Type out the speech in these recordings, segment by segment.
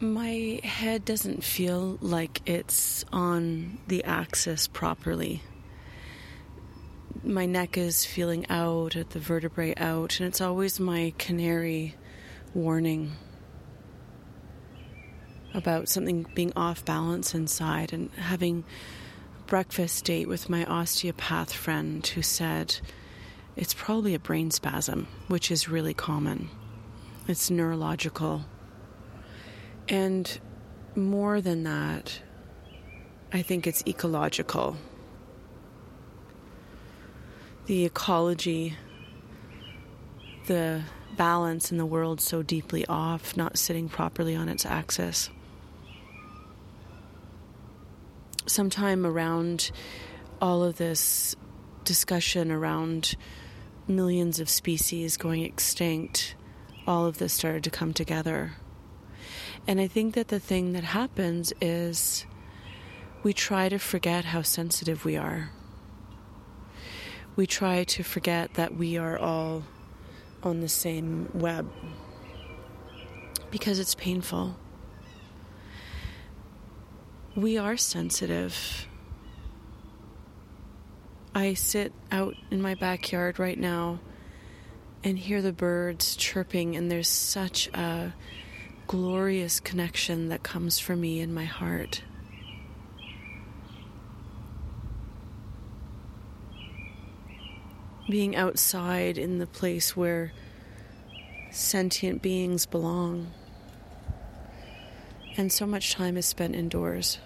My head doesn't feel like it's on the axis properly. My neck is feeling out at the vertebrae out, and it's always my canary warning about something being off balance inside and having breakfast date with my osteopath friend who said it's probably a brain spasm, which is really common. It's neurological. And more than that, I think it's ecological. The ecology, the balance in the world so deeply off, not sitting properly on its axis. Sometime around all of this discussion around millions of species going extinct, all of this started to come together. And I think that the thing that happens is we try to forget how sensitive we are. We try to forget that we are all on the same web because it's painful. We are sensitive. I sit out in my backyard right now and hear the birds chirping, and there's such a glorious connection that comes from me in my heart. Being outside in the place where sentient beings belong. And so much time is spent indoors.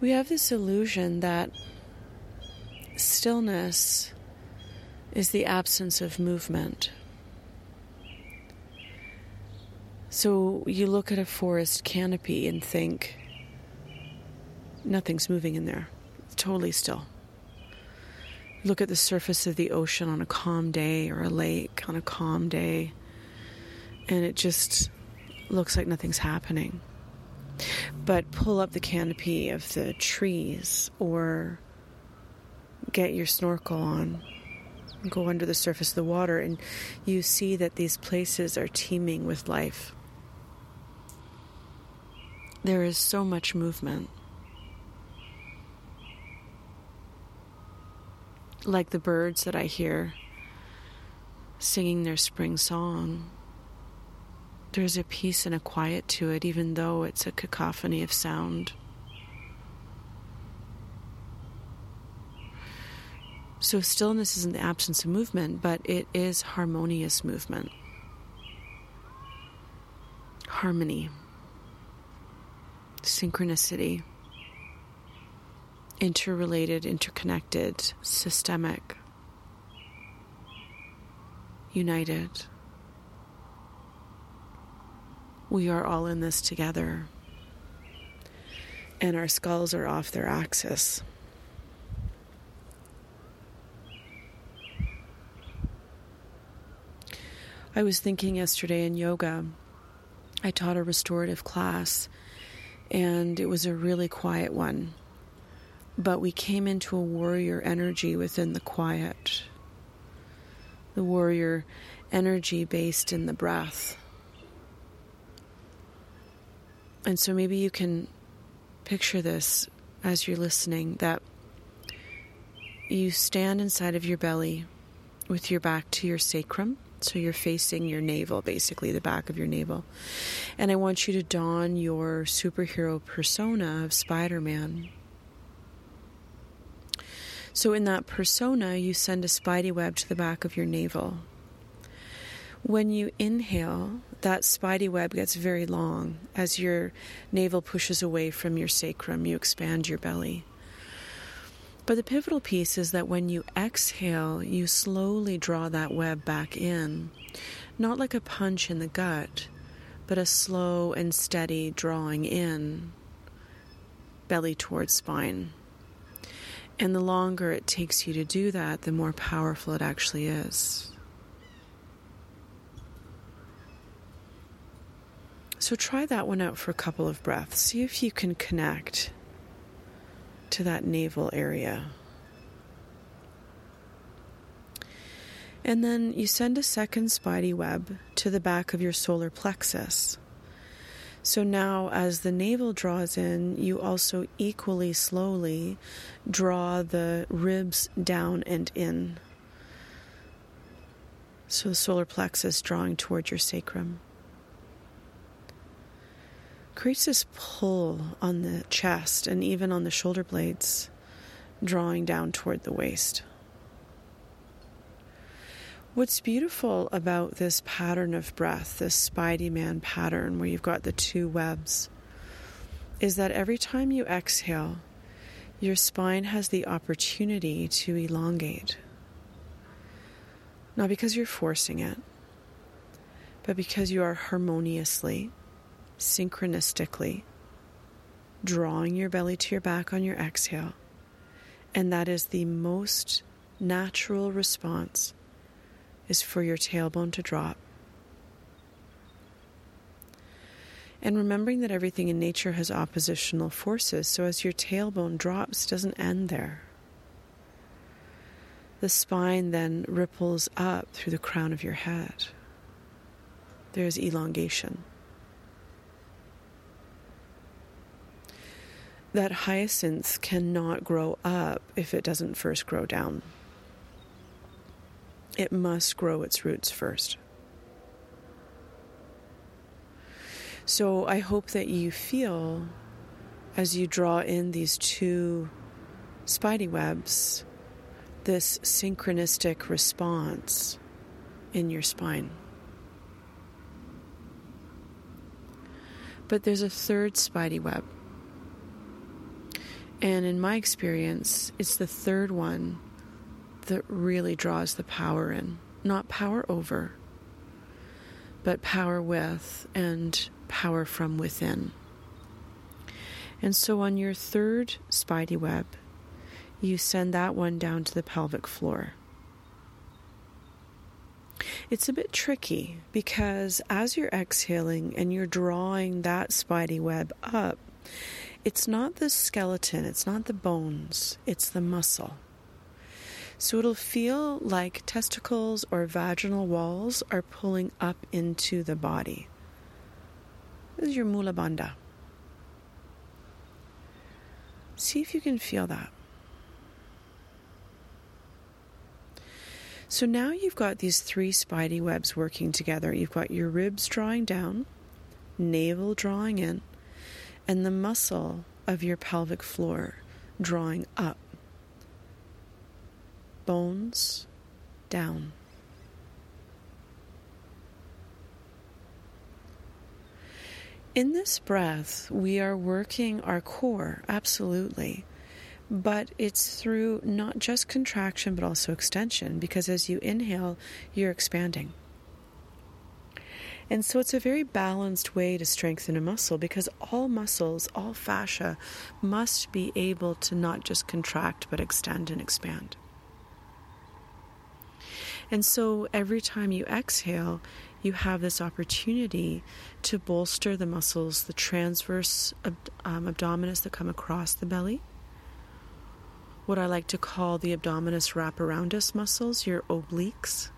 We have this illusion that stillness is the absence of movement. So you look at a forest canopy and think, nothing's moving in there. It's totally still. Look at the surface of the ocean on a calm day or a lake on a calm day, and it just looks like nothing's happening. But pull up the canopy of the trees or get your snorkel on, go under the surface of the water, and you see that these places are teeming with life. There is so much movement. Like the birds that I hear singing their spring song. There's a peace and a quiet to it, even though it's a cacophony of sound. So, stillness isn't the absence of movement, but it is harmonious movement. Harmony synchronicity, interrelated, interconnected, systemic, united. We are all in this together, and our skulls are off their axis. I was thinking yesterday in yoga, I taught a restorative class and it was a really quiet one. But we came into a warrior energy within the quiet, the warrior energy based in the breath. And so maybe you can picture this as you're listening that you stand inside of your belly with your back to your sacrum so you're facing your navel, basically, the back of your navel. And I want you to don your superhero persona of Spider Man. So, in that persona, you send a spidey web to the back of your navel. When you inhale, that spidey web gets very long. As your navel pushes away from your sacrum, you expand your belly. But the pivotal piece is that when you exhale, you slowly draw that web back in, not like a punch in the gut, but a slow and steady drawing in, belly towards spine. And the longer it takes you to do that, the more powerful it actually is. So try that one out for a couple of breaths. See if you can connect to that navel area. And then you send a second spidey web to the back of your solar plexus. So now, as the navel draws in, you also equally slowly draw the ribs down and in. So the solar plexus drawing toward your sacrum. This pull on the chest and even on the shoulder blades, drawing down toward the waist. What's beautiful about this pattern of breath, this Spidey Man pattern where you've got the two webs, is that every time you exhale, your spine has the opportunity to elongate. Not because you're forcing it, but because you are harmoniously, synchronistically drawing your belly to your back on your exhale. And that is the most natural response is for your tailbone to drop. And remembering that everything in nature has oppositional forces, so as your tailbone drops, doesn't end there. The spine then ripples up through the crown of your head. There's elongation. That hyacinth cannot grow up if it doesn't first grow down it must grow its roots first. So I hope that you feel as you draw in these two spidey webs this synchronistic response in your spine. But there's a third spidey web. And in my experience, it's the third one that really draws the power in. Not power over, but power with and power from within. And so on your third spidey web, you send that one down to the pelvic floor. It's a bit tricky because as you're exhaling and you're drawing that spidey web up, it's not the skeleton, it's not the bones, it's the muscle. So it'll feel like testicles or vaginal walls are pulling up into the body. This is your mula bandha. See if you can feel that. So now you've got these three spidey webs working together. You've got your ribs drawing down, navel drawing in, and the muscle of your pelvic floor drawing up bones down. In this breath, we are working our core, absolutely. But it's through not just contraction, but also extension, because as you inhale, you're expanding. And so it's a very balanced way to strengthen a muscle because all muscles, all fascia, must be able to not just contract, but extend and expand. And so every time you exhale, you have this opportunity to bolster the muscles, the transverse ab- um, abdominis that come across the belly. What I like to call the abdominis wraparoundus muscles, your obliques.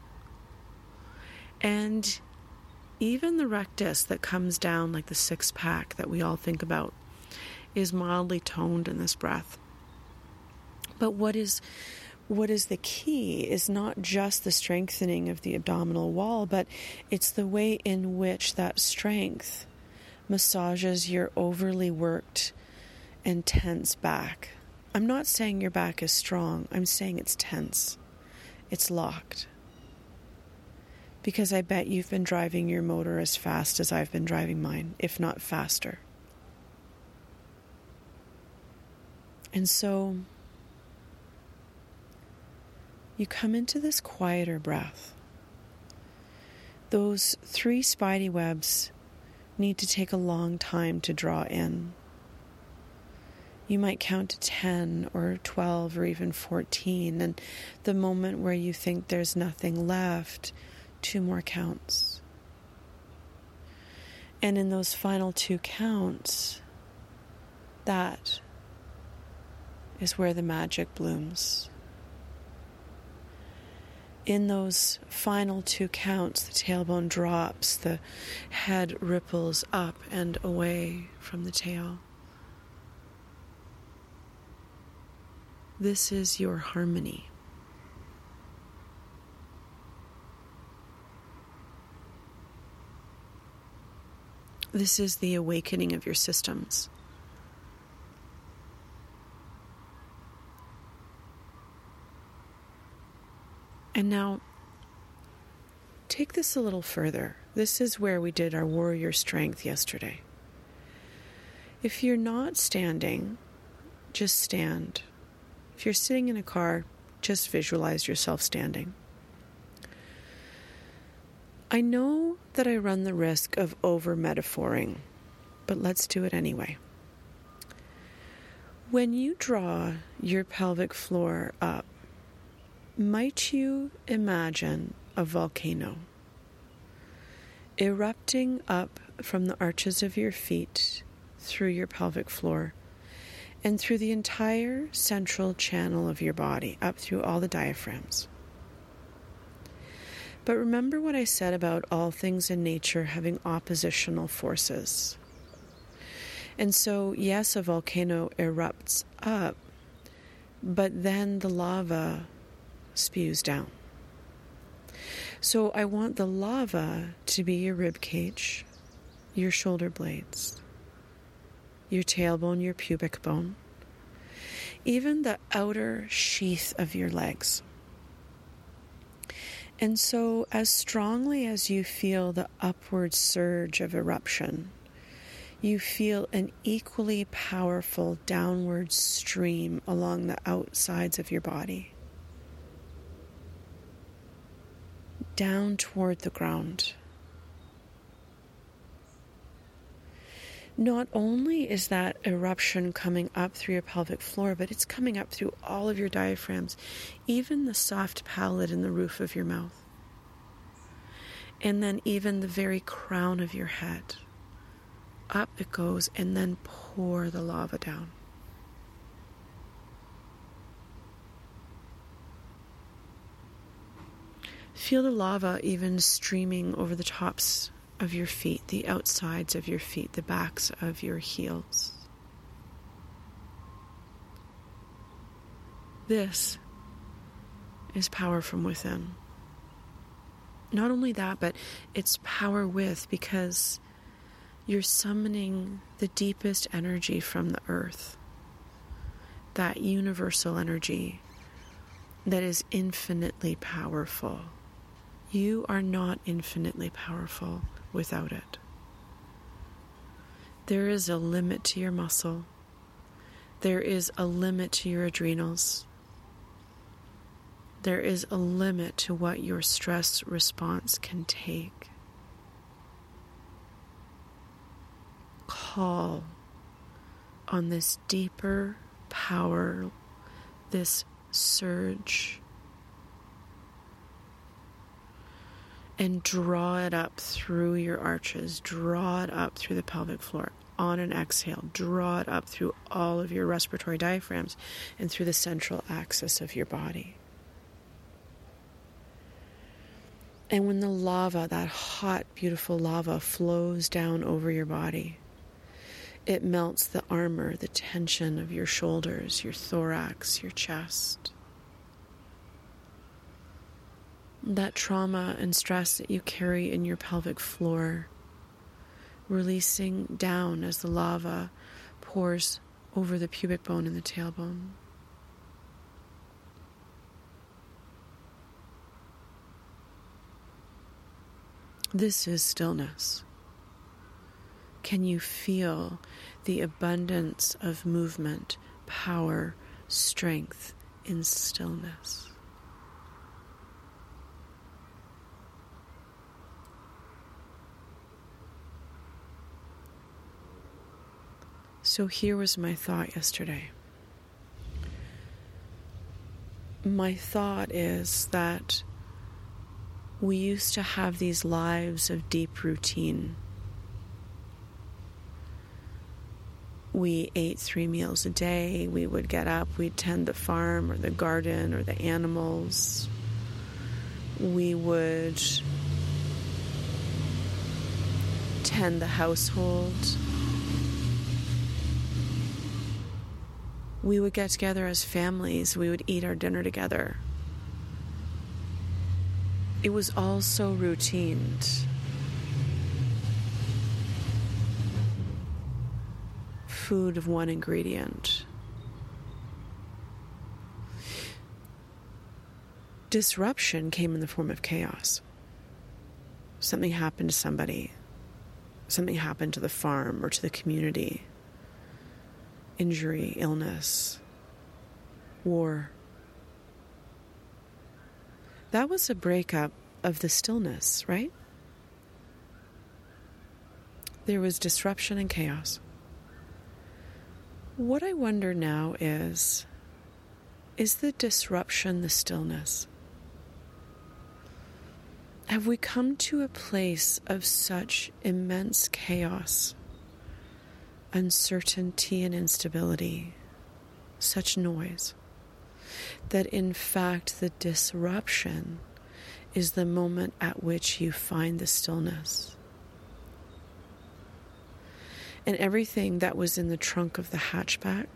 And even the rectus that comes down like the six pack that we all think about is mildly toned in this breath. But what is what is the key is not just the strengthening of the abdominal wall, but it's the way in which that strength massages your overly worked and tense back. I'm not saying your back is strong, I'm saying it's tense, it's locked. Because I bet you've been driving your motor as fast as I've been driving mine, if not faster. And so you come into this quieter breath. Those three spidey webs need to take a long time to draw in. You might count to 10 or 12 or even 14, and the moment where you think there's nothing left, two more counts. And in those final two counts, that is where the magic blooms. in those final two counts, the tailbone drops, the head ripples up and away from the tail. This is your harmony. This is the awakening of your systems. And now, take this a little further. This is where we did our warrior strength yesterday. If you're not standing, just stand. If you're sitting in a car, just visualize yourself standing. I know that I run the risk of over metaphoring, but let's do it anyway. When you draw your pelvic floor up, might you imagine a volcano erupting up from the arches of your feet through your pelvic floor and through the entire central channel of your body, up through all the diaphragms? But remember what I said about all things in nature having oppositional forces. And so, yes, a volcano erupts up, but then the lava spews down. So I want the lava to be your rib cage, your shoulder blades, your tailbone, your pubic bone, even the outer sheath of your legs. And so, as strongly as you feel the upward surge of eruption, you feel an equally powerful downward stream along the outsides of your body. Down toward the ground. Not only is that eruption coming up through your pelvic floor, but it's coming up through all of your diaphragms, even the soft palate in the roof of your mouth, and then even the very crown of your head. Up it goes, and then pour the lava down. Feel the lava even streaming over the tops of your feet, the outsides of your feet, the backs of your heels. This is power from within. Not only that, but it's power with because you're summoning the deepest energy from the earth, that universal energy that is infinitely powerful. You are not infinitely powerful without it. There is a limit to your muscle. There is a limit to your adrenals. There is a limit to what your stress response can take. Call on this deeper power, this surge and draw it up through your arches, draw it up through the pelvic floor. On an exhale, draw it up through all of your respiratory diaphragms and through the central axis of your body. And when the lava, that hot, beautiful lava, flows down over your body, it melts the armor, the tension of your shoulders, your thorax, your chest. That trauma and stress that you carry in your pelvic floor, releasing down as the lava pours over the pubic bone and the tailbone. This is stillness. Can you feel the abundance of movement, power, strength in stillness? So here was my thought yesterday. My thought is that we used to have these lives of deep routine. We ate three meals a day. We would get up, we'd tend the farm or the garden or the animals. we would tend the household. We would get together as families, we would eat our dinner together. It was all so routined. Food of one ingredient. Disruption came in the form of chaos. Something happened to somebody, something happened to the farm or to the community injury, illness, war. That was a breakup of the stillness, right? There was disruption and chaos. What I wonder now is is the disruption the stillness? Have we come to a place of such immense chaos, uncertainty, and instability, such noise, that in fact the disruption is the moment at which you find the stillness? And everything that was in the trunk of the hatchback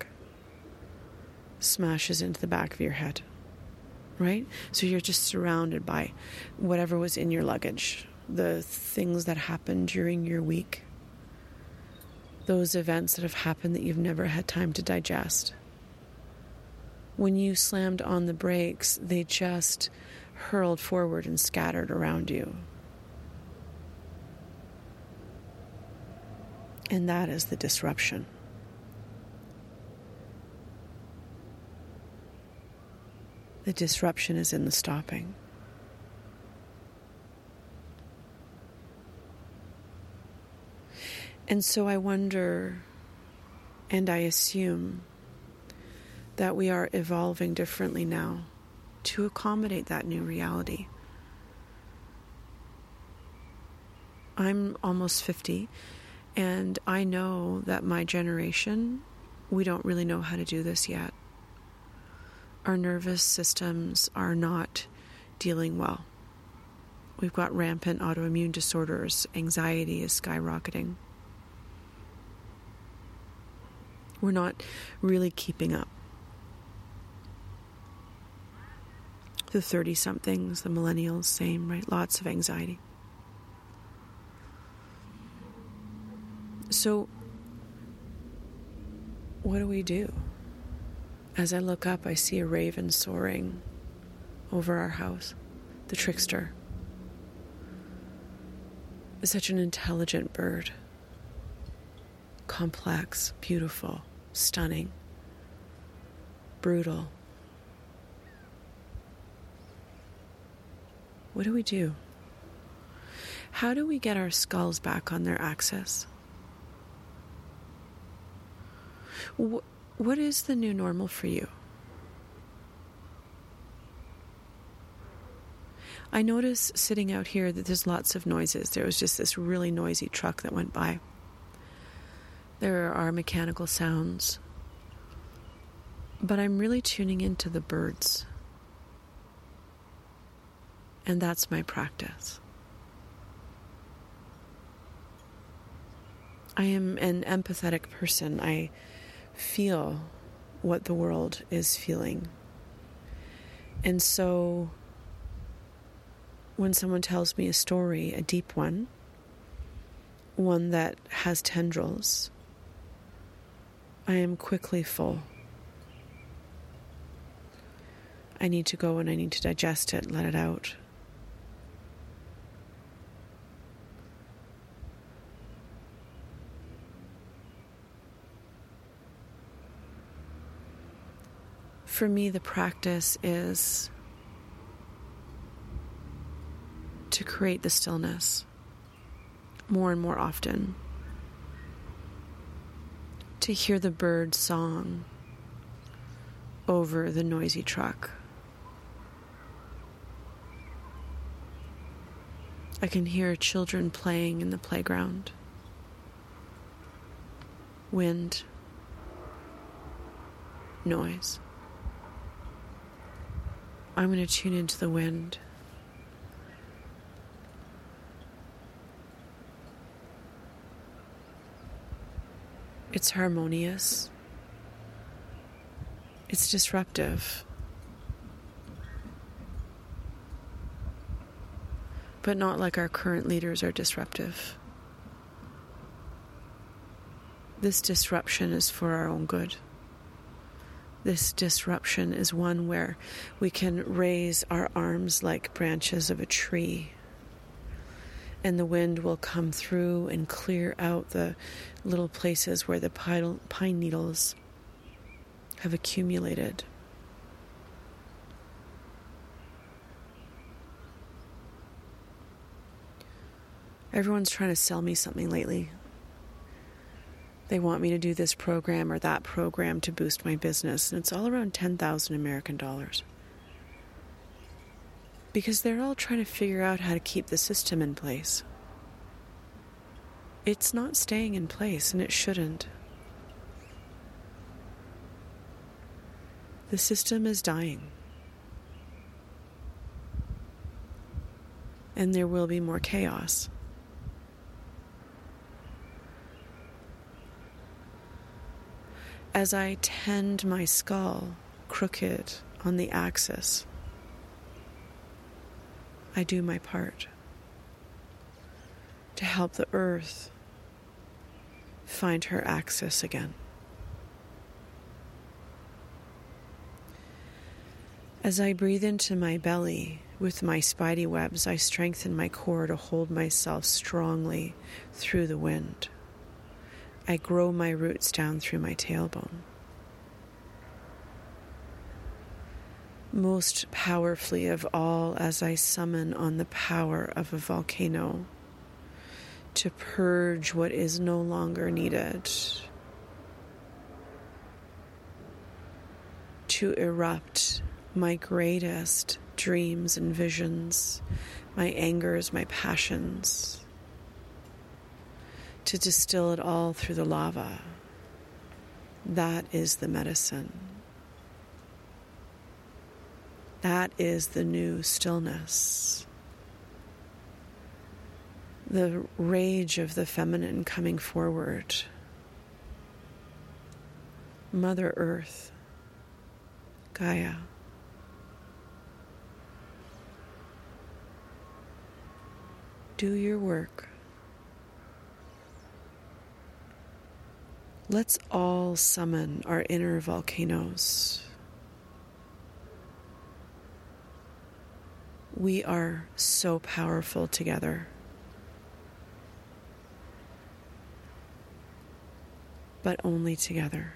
smashes into the back of your head right? So you're just surrounded by whatever was in your luggage, the things that happened during your week, those events that have happened that you've never had time to digest. When you slammed on the brakes, they just hurled forward and scattered around you. And that is the disruption. The disruption is in the stopping. And so I wonder, and I assume, that we are evolving differently now to accommodate that new reality. I'm almost 50, and I know that my generation, we don't really know how to do this yet our nervous systems are not dealing well. We've got rampant autoimmune disorders, anxiety is skyrocketing. We're not really keeping up. The 30 somethings, the millennials, same, right? Lots of anxiety. So, what do we do? As I look up, I see a raven soaring over our house, the trickster. Such an intelligent bird. Complex, beautiful, stunning, brutal. What do we do? How do we get our skulls back on their axis? What what is the new normal for you? I notice sitting out here that there's lots of noises. There was just this really noisy truck that went by. There are mechanical sounds. But I'm really tuning into the birds. And that's my practice. I am an empathetic person. I feel what the world is feeling. And so when someone tells me a story, a deep one, one that has tendrils, I am quickly full. I need to go and I need to digest it, let it out. for me, the practice is to create the stillness more and more often, to hear the bird song over the noisy truck. I can hear children playing in the playground. Wind, noise. I'm going to tune into the wind. It's harmonious. It's disruptive. But not like our current leaders are disruptive. This disruption is for our own good. This disruption is one where we can raise our arms like branches of a tree and the wind will come through and clear out the little places where the pine needles have accumulated. Everyone's trying to sell me something lately. They want me to do this program or that program to boost my business, and it's all around 10,000 American dollars because they're all trying to figure out how to keep the system in place. It's not staying in place, and it shouldn't. The system is dying. And there will be more chaos. As I tend my skull crooked on the axis, I do my part to help the earth find her axis again. As I breathe into my belly with my spidey webs, I strengthen my core to hold myself strongly through the wind. I grow my roots down through my tailbone. Most powerfully of all as I summon on the power of a volcano to purge what is no longer needed, to erupt my greatest dreams and visions, my angers, my passions, to distill it all through the lava. That is the medicine. That is the new stillness. The rage of the feminine coming forward. Mother Earth, Gaia. Do your work. Let's all summon our inner volcanoes. We are so powerful together. But only together.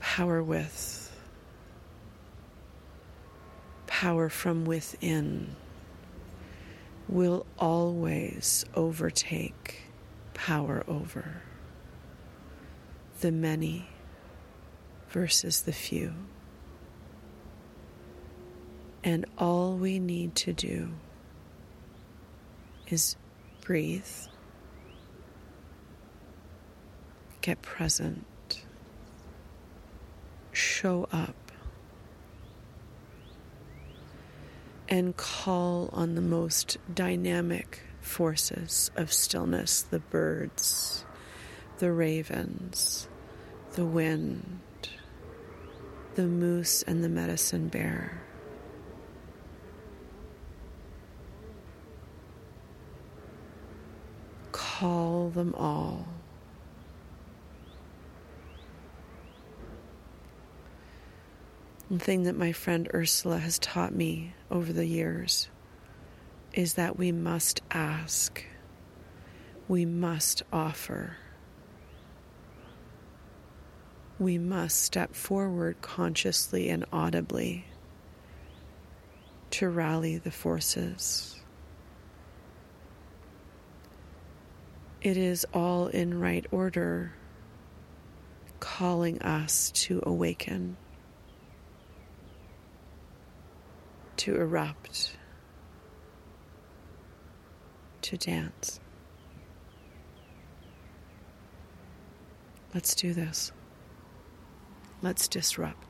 Power with, power from within will always overtake power over the many versus the few. And all we need to do is breathe, get present, show up, and call on the most dynamic forces of stillness the birds, the ravens, the wind, the moose, and the medicine bear. Call them all. The thing that my friend Ursula has taught me over the years is that we must ask, we must offer, we must step forward consciously and audibly to rally the forces. It is all in right order, calling us to awaken, to erupt, to dance. Let's do this. Let's disrupt.